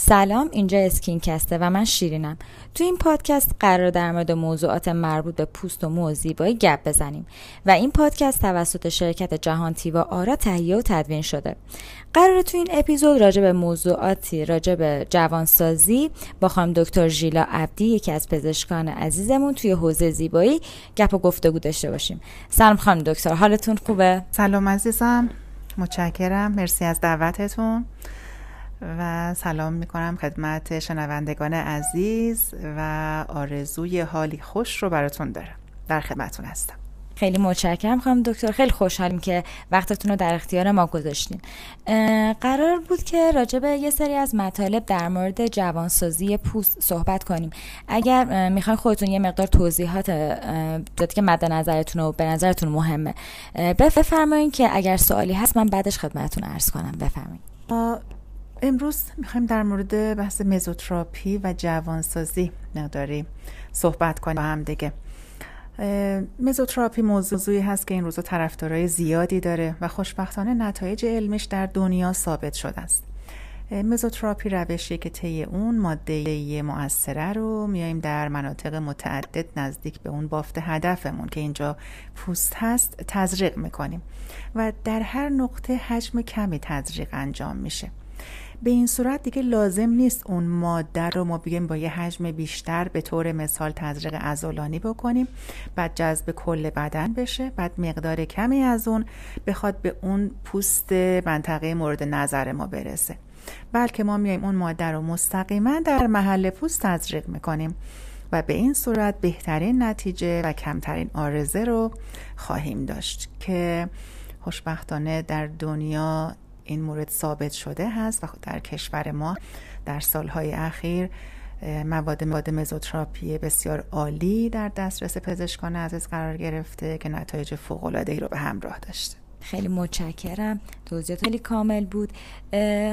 سلام اینجا اسکینکسته و من شیرینم. تو این پادکست قرار در مورد موضوعات مربوط به پوست و مو و زیبایی گپ بزنیم و این پادکست توسط شرکت جهان تیوا آرا تهیه و تدوین شده. قرار تو این اپیزود راجع به موضوعاتی راجع به جوانسازی با خانم دکتر ژیلا عبدی یکی از پزشکان عزیزمون توی حوزه زیبایی گپ و گفتگو داشته باشیم. سلام خانم دکتر حالتون خوبه؟ سلام عزیزم متشکرم. مرسی از دعوتتون. و سلام می‌کنم خدمت شنوندگان عزیز و آرزوی حالی خوش رو براتون دارم. در خدمتون هستم. خیلی متشکرم خانم دکتر. خیلی خوشحالیم که وقتتون رو در اختیار ما گذاشتین. قرار بود که راجع به یه سری از مطالب در مورد جوانسازی پوست صحبت کنیم. اگر می‌خواین خودتون یه مقدار توضیحات دادی که مد نظرتون و به نظرتون مهمه. بفرمایین که اگر سوالی هست من بعدش خدمتتون عرض کنم. بفرمایین. امروز می‌خوایم در مورد بحث مزوتراپی و جوانسازی مقداری صحبت کنیم با هم دیگه. مزوتراپی موضوعی هست که این روزا طرفدارای زیادی داره و خوشبختانه نتایج علمش در دنیا ثابت شده است. مزوتراپی روشی که طی اون ماده مؤثره رو میایم در مناطق متعدد نزدیک به اون بافت هدفمون که اینجا پوست هست تزریق می‌کنیم و در هر نقطه حجم کمی تزریق انجام میشه. به این صورت دیگه لازم نیست اون ماده رو ما بگیم با یه حجم بیشتر به طور مثال تزریق ازولانی بکنیم بعد جذب کل بدن بشه بعد مقدار کمی از اون بخواد به اون پوست منطقه مورد نظر ما برسه. بلکه ما میایم اون ماده رو مستقیما در محل پوست تزریق می‌کنیم و به این صورت بهترین نتیجه و کمترین آرزه رو خواهیم داشت که خوشبختانه در دنیا این مورد ثابت شده هست و در کشور ما در سالهای اخیر مواد مواد مزوتراپی بسیار عالی در دسترس پزشکان عزیز قرار گرفته که نتایج فوق العاده ای رو به همراه داشته. خیلی متشکرم. توضیحات خیلی کامل بود.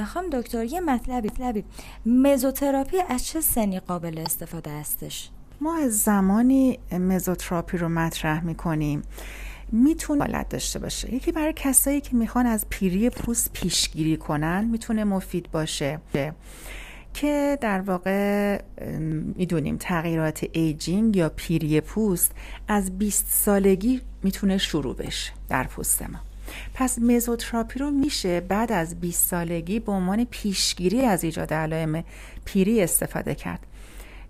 خانم دکتر یه مطلبی مطلبی. مزوتراپی از چه سنی قابل استفاده هستش؟ ما از زمانی مزوتراپی رو مطرح می‌کنیم. می‌تونه حالت داشته باشه. یکی برای کسایی که می‌خوان از پیری پوست پیشگیری کنن می‌تونه مفید باشه. که در واقع می‌دونیم تغییرات ایجینگ یا پیری پوست از 20 سالگی می‌تونه شروع بشه در پوست ما. پس مزوتراپی رو میشه بعد از 20 سالگی به عنوان پیشگیری از ایجاد علائم پیری استفاده کرد.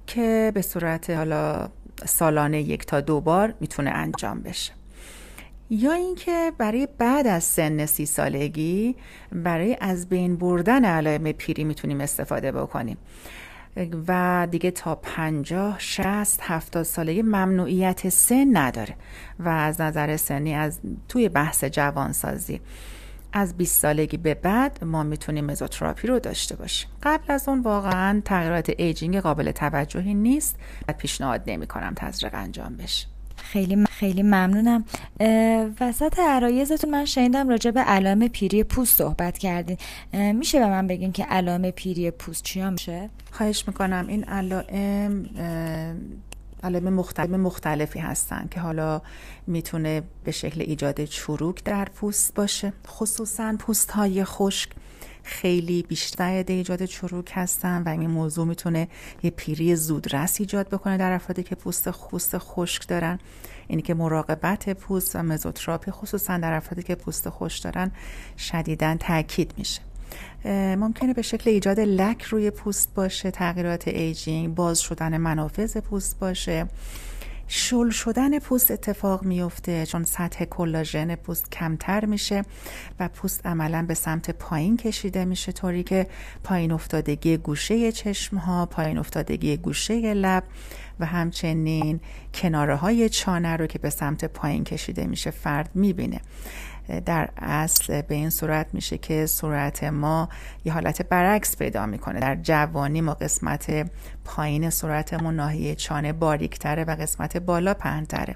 که به صورت حالا سالانه یک تا دو بار می‌تونه انجام بشه. یا اینکه برای بعد از سن سی سالگی برای از بین بردن علائم پیری می‌تونیم استفاده بکنیم. و دیگه تا پنجاه شست هفتاد سالگی ممنوعیت سن نداره و از نظر سنی از توی بحث جوانسازی. از 20 سالگی به بعد ما می‌تونیم مزوتراپی رو داشته باشیم. قبل از اون واقعا تغییرات ایجینگ قابل توجهی نیست و پیشنهاد نمی کنم تزریق انجام بشه. خیلی خیلی ممنونم. وسط عرایزتون من شنیدم راجع به علائم پیری پوست صحبت کردین. میشه به من بگین که علائم پیری پوست چیا میشه؟ خواهش می‌کنم. این علائم علائم مختلف مختلفی هستن که حالا می‌تونه به شکل ایجاد چروک در پوست باشه. خصوصا پوست های خشک. خیلی بیشتر ایجاد چروک هستن و این موضوع می‌تونه یه پیری زودرس ایجاد بکنه در افرادی که پوست پوست خشک دارن. اینی که مراقبت پوست و مزوتراپی خصوصا در افرادی که پوست خشک دارن شدیدا تاکید میشه. ممکنه به شکل ایجاد لک روی پوست باشه تغییرات aging باز شدن منافذ پوست باشه. شل شدن پوست اتفاق میفته چون سطح کلاژن پوست کمتر میشه و پوست عملا به سمت پایین کشیده میشه طوری که پایین افتادگی گوشه چشم ها پایین افتادگی گوشه لب و همچنین کناره های چانه رو که به سمت پایین کشیده میشه فرد می‌بینه. در اصل به این صورت میشه که صورت ما یه حالت برعکس پیدا می‌کنه. در جوانی ما قسمت پایین صورتمون ناحیه چانه باریکتره و قسمت بالا پهنتره.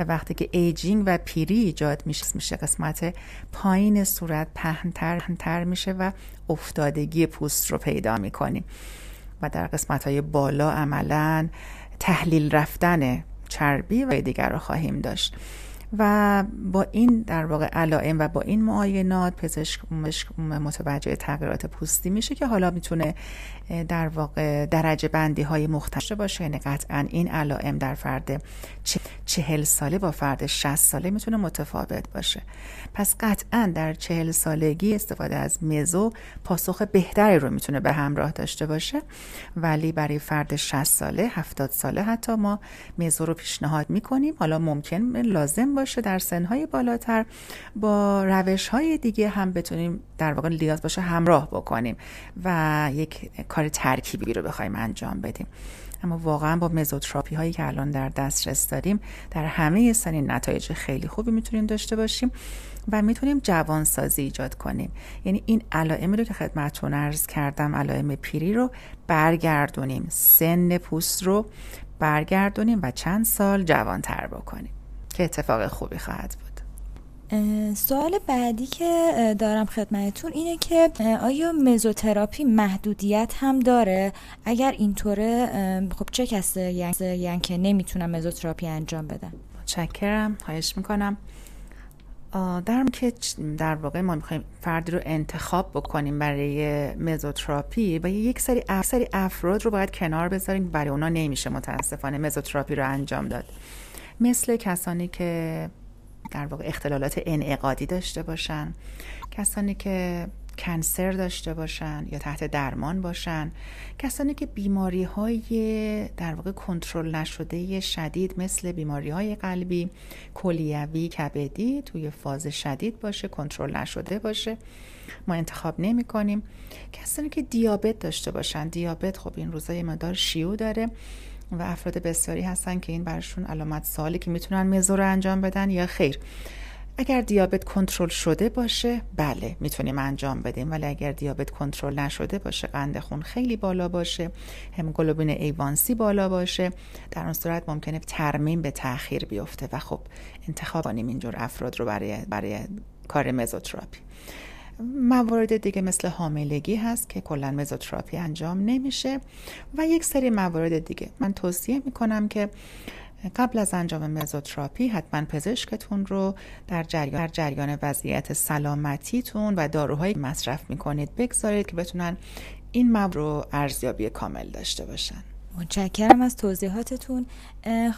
و وقتی که ایجینگ و پیری ایجاد میشه میشه قسمت پایین صورت پهنتر میشه و افتادگی پوست رو پیدا می‌کنیم و در قسمت های بالا عملا تحلیل رفتن چربی و دیگر رو خواهیم داشت. و با این در واقع علائم و با این معاینات پزشک متوجه تغییرات پوستی میشه که حالا می‌تونه در واقع درجه بندی های مختلف باشه. یعنی قطعا این علائم در فرد چهل ساله با فرد 60 ساله می‌تونه متفاوت باشه. پس قطعا در چهل سالگی استفاده از مزو پاسخ بهتری رو می‌تونه به همراه داشته باشه. ولی برای فرد 60 ساله 70 ساله حتی ما مزو رو پیشنهاد می‌کنیم. حالا ممکن لازم باشه در سنهای بالاتر با روش های دیگه هم بتونیم در واقع لیاز باشه همراه بکنیم و یک کار ترکیبی رو بخوایم انجام بدیم. اما واقعا با مزوتراپی هایی که الان در دسترس داریم در همه سنین نتایج خیلی خوبی می‌تونیم داشته باشیم و می‌تونیم جوانسازی ایجاد کنیم. یعنی این علائمی رو که خدمتتون عرض کردم علائم پیری رو برگردونیم سن پوست رو برگردونیم و چند سال جوانتر بکنیم. که اتفاق خوبی خواهد بود. سوال بعدی که دارم خدمتتون اینه که آیا مزوتراپی محدودیت هم داره؟ اگر اینطوره خب چه کسی یعنی که نمی‌تونم مزوتراپی انجام بدن متشکرم. خواهش می‌کنم. در که در واقع ما می‌خوایم فردی رو انتخاب بکنیم برای مزوتراپی و یک سری سری افراد رو باید کنار بذاریم برای اونا نمیشه متاسفانه مزوتراپی رو انجام داد. مثل کسانی که در واقع اختلالات انعقادی داشته باشن کسانی که کنسر داشته باشن یا تحت درمان باشن کسانی که بیماری های در واقع کنترل نشده شدید مثل بیماری های قلبی کلیوی کبدی توی فاز شدید باشه کنترل نشده باشه. ما انتخاب نمی کنیم کسانی که دیابت داشته باشن دیابت خب این روزای مدار شیو داره. و افراد بسیاری هستن که این برشون علامت سالی که می‌تونن مزو رو انجام بدن یا خیر. اگر دیابت کنترل شده باشه بله می‌تونیم انجام بدیم. ولی اگر دیابت کنترل نشده باشه قند خون خیلی بالا باشه هموگلوبین ایوانسی بالا باشه در اون صورت ممکنه ترمیم به تاخیر بیفته. و خب انتخاب کنیم اینجور افراد رو برای برای کار مزوتراپی. موارد دیگه مثل حاملگی هست که کلا مزوتراپی انجام نمیشه و یک سری موارد دیگه. من توصیه می‌کنم که قبل از انجام مزوتراپی حتما پزشکتون رو در جریان, در جریان وضعیت سلامتیتون و داروهایی مصرف می‌کنید بگذارید که بتونن این موارد ارزیابی کامل داشته باشن. متشکرم از توضیحاتتون.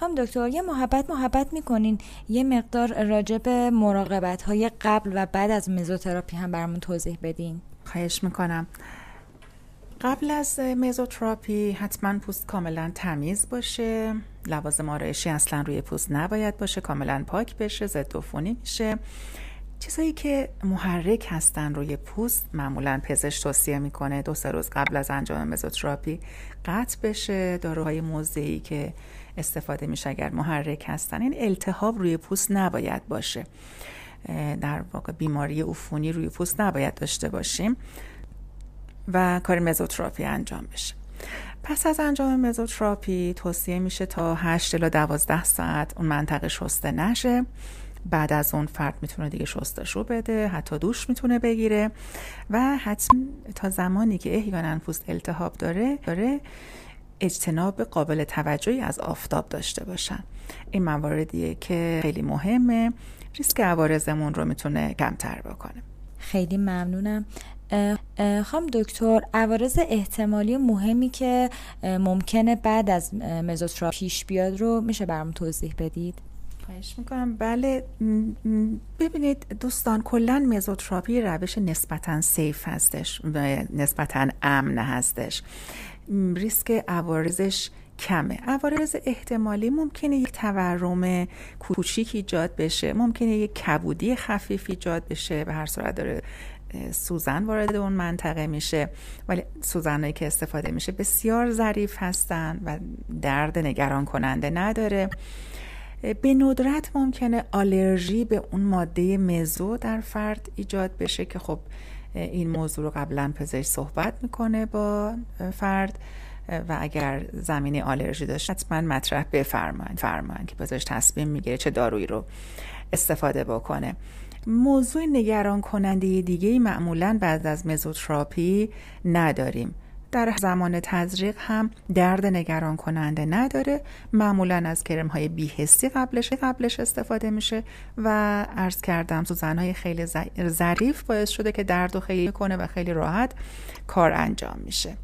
خانم دکتر یه محبت محبت می‌کنین. یه مقدار راجع به مراقبت های قبل و بعد از مزوتراپی هم برامون توضیح بدین. خواهش می‌کنم. قبل از مزوتراپی حتما پوست کاملا تمیز باشه. لوازم آرایشی اصلا روی پوست نباید باشه. کاملا پاک بشه. ضد عفونی میشه. چیزایی که محرک هستن روی پوست معمولا پزشک توصیه می‌کنه دو سه روز قبل از انجام مزوتراپی قطع بشه. داروهای موضعی که استفاده میشه اگر محرک هستن. این التهاب روی پوست نباید باشه. در واقع بیماری عفونی روی پوست نباید داشته باشیم و کار مزوتراپی انجام بشه. پس از انجام مزوتراپی توصیه میشه تا 8 الی 12 ساعت اون منطقه شسته نشه. بعد از اون فرد می‌تونه دیگه شستشو بده حتی دوش می‌تونه بگیره. و حتما تا زمانی که احیانا پوست التهاب داره داره اجتناب قابل توجهی از آفتاب داشته باشن. این مواردیه که خیلی مهمه. ریسک عوارضمون رو می‌تونه کمتر بکنه. خیلی ممنونم. خام دکتر عوارض احتمالی مهمی که ممکنه بعد از مزوترا پیش بیاد رو میشه برام توضیح بدید؟ خواهش می‌کنم. بله ببینید دوستان کلا مزوتراپی روش نسبتا سیف هستش و نسبتا امن هستش. ریسک عوارضش کمه. عوارض احتمالی ممکنه یک تورم کوچیک ایجاد بشه ممکنه یک کبودی خفیف ایجاد بشه به هر صورت داره سوزن وارد اون منطقه میشه. ولی سوزنهایی که استفاده میشه بسیار ظریف هستن و درد نگران کننده نداره. به ندرت ممکنه آلرژی به اون ماده مزو در فرد ایجاد بشه که خب این موضوع رو قبلا پزشک صحبت می‌کنه با فرد و اگر زمینی آلرژی داشت حتما مطرح بفرمایید فرمایید که پزشک تصمیم می‌گیره چه دارویی رو استفاده بکنه. موضوع نگران کننده دیگه معمولا بعد از مزوتراپی نداریم. در زمان تزریق هم درد نگران کننده نداره. معمولا از کرم های بیهستی قبلش قبلش استفاده میشه و عرض کردم سوزن های خیلی ظریف باعث شده که درد و خیلی کنه و خیلی راحت کار انجام میشه.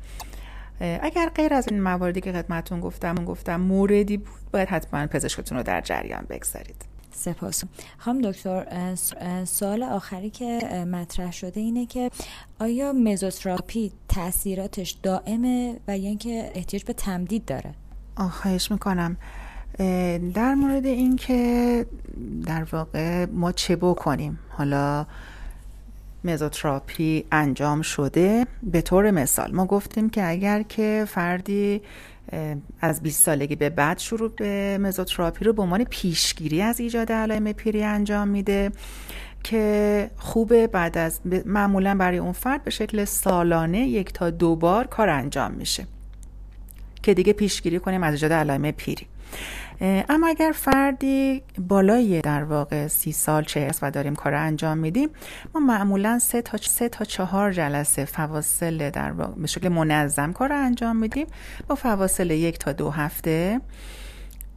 اگر غیر از این مواردی که خدمتون گفتم گفتم موردی بود باید حتما پزشکتون رو در جریان بگذارید. سپاس. خانم دکتر سوال آخری که مطرح شده اینه که آیا مزوتراپی تاثیراتش دائمه و یا اینکه احتیاج به تمدید داره؟ خواهش می‌کنم. در مورد اینکه در واقع ما چه بکنیم؟ حالا مزوتراپی انجام شده؟ به طور مثال ما گفتیم که اگر که فردی از 20 سالگی به بعد شروع به مزوتراپی رو به عنوان پیشگیری از ایجاد علائم پیری انجام میده که خوبه بعد از معمولا برای اون فرد به شکل سالانه یک تا دو بار کار انجام میشه که دیگه پیشگیری کنیم از ایجاد علائم پیری. اما اگر فردی بالای در واقع سی سال چه است و داریم کار انجام میدیم ما معمولا سه تا سه تا چهار جلسه فواصل در واقع به شکل منظم کار انجام میدیم. با فواصل یک تا دو هفته.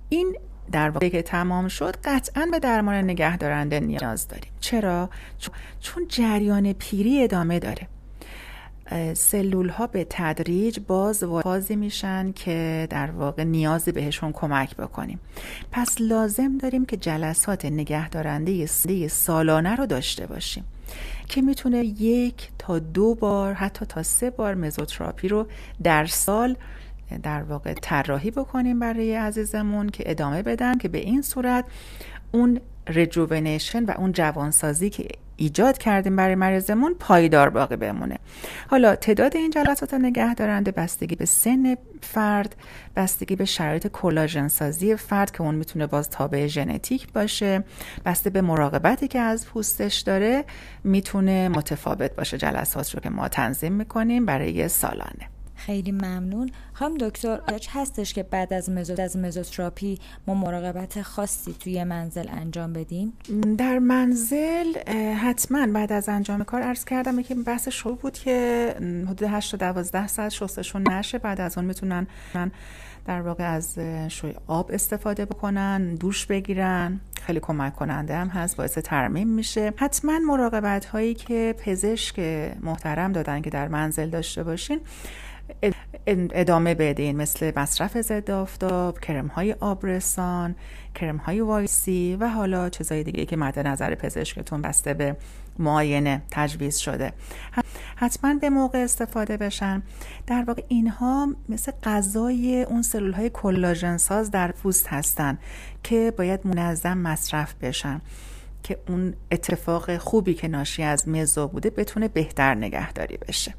این در واقع که تمام شد قطعا به درمان نگهدارنده نیاز داریم. چرا؟ چون جریان پیری ادامه داره. سلول ها به تدریج باز بازی میشن که در واقع نیازی بهشون کمک بکنیم. پس لازم داریم که جلسات نگهدارنده سالانه رو داشته باشیم که می‌تونه یک تا دو بار حتی تا سه بار مزوتراپی رو در سال در واقع طراحی بکنیم برای عزیزمون که ادامه بدن که به این صورت اون رجوونیشن و اون جوانسازی که ایجاد کردیم برای مریضمون پایدار باقی بمونه. حالا تعداد این جلسات نگه دارنده بستگی به سن فرد بستگی به شرایط کلاژن سازی فرد که اون می‌تونه باز تابع ژنتیک باشه. بسته به مراقبتی که از پوستش داره می‌تونه متفاوت باشه. جلسات رو که ما تنظیم می‌کنیم برای سالانه. خیلی ممنون. هم دکتر آج هستش که بعد از مزو از مزوتراپی ما مراقبت خاصی توی منزل انجام بدیم؟ در منزل حتما بعد از انجام کار عرض کردم که بحث شروع بود که حدود 8 تا 12 ساعت شستشون نشه. بعد از اون می‌تونن در واقع از شوی آب استفاده بکنن دوش بگیرن. خیلی کمک کننده هم هست باعث ترمیم میشه. حتما مراقبت هایی که پزشک محترم دادن که در منزل داشته باشین ادامه بدین. مثل مصرف ضد آفتاب کرم های آبرسان کرم های وایسی و حالا چیزای دیگه که مد نظر پزشکتون بسته به معاینه تجویز شده. حتما به موقع استفاده بشن. در واقع اینها مثل غذای اون سلول های کلاژن ساز در پوست هستن که باید منظم مصرف بشن که اون اتفاق خوبی که ناشی از مزو بوده بتونه بهتر نگهداری بشه.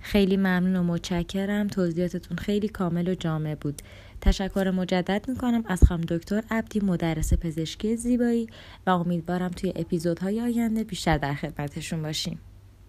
خیلی ممنون و متشکرم. توضیحاتتون خیلی کامل و جامع بود. تشکر مجدد می‌کنم از خانم دکتر عبدی مدرس پزشکی زیبایی و امیدوارم توی اپیزودهای آینده بیشتر در خدمتشون باشیم.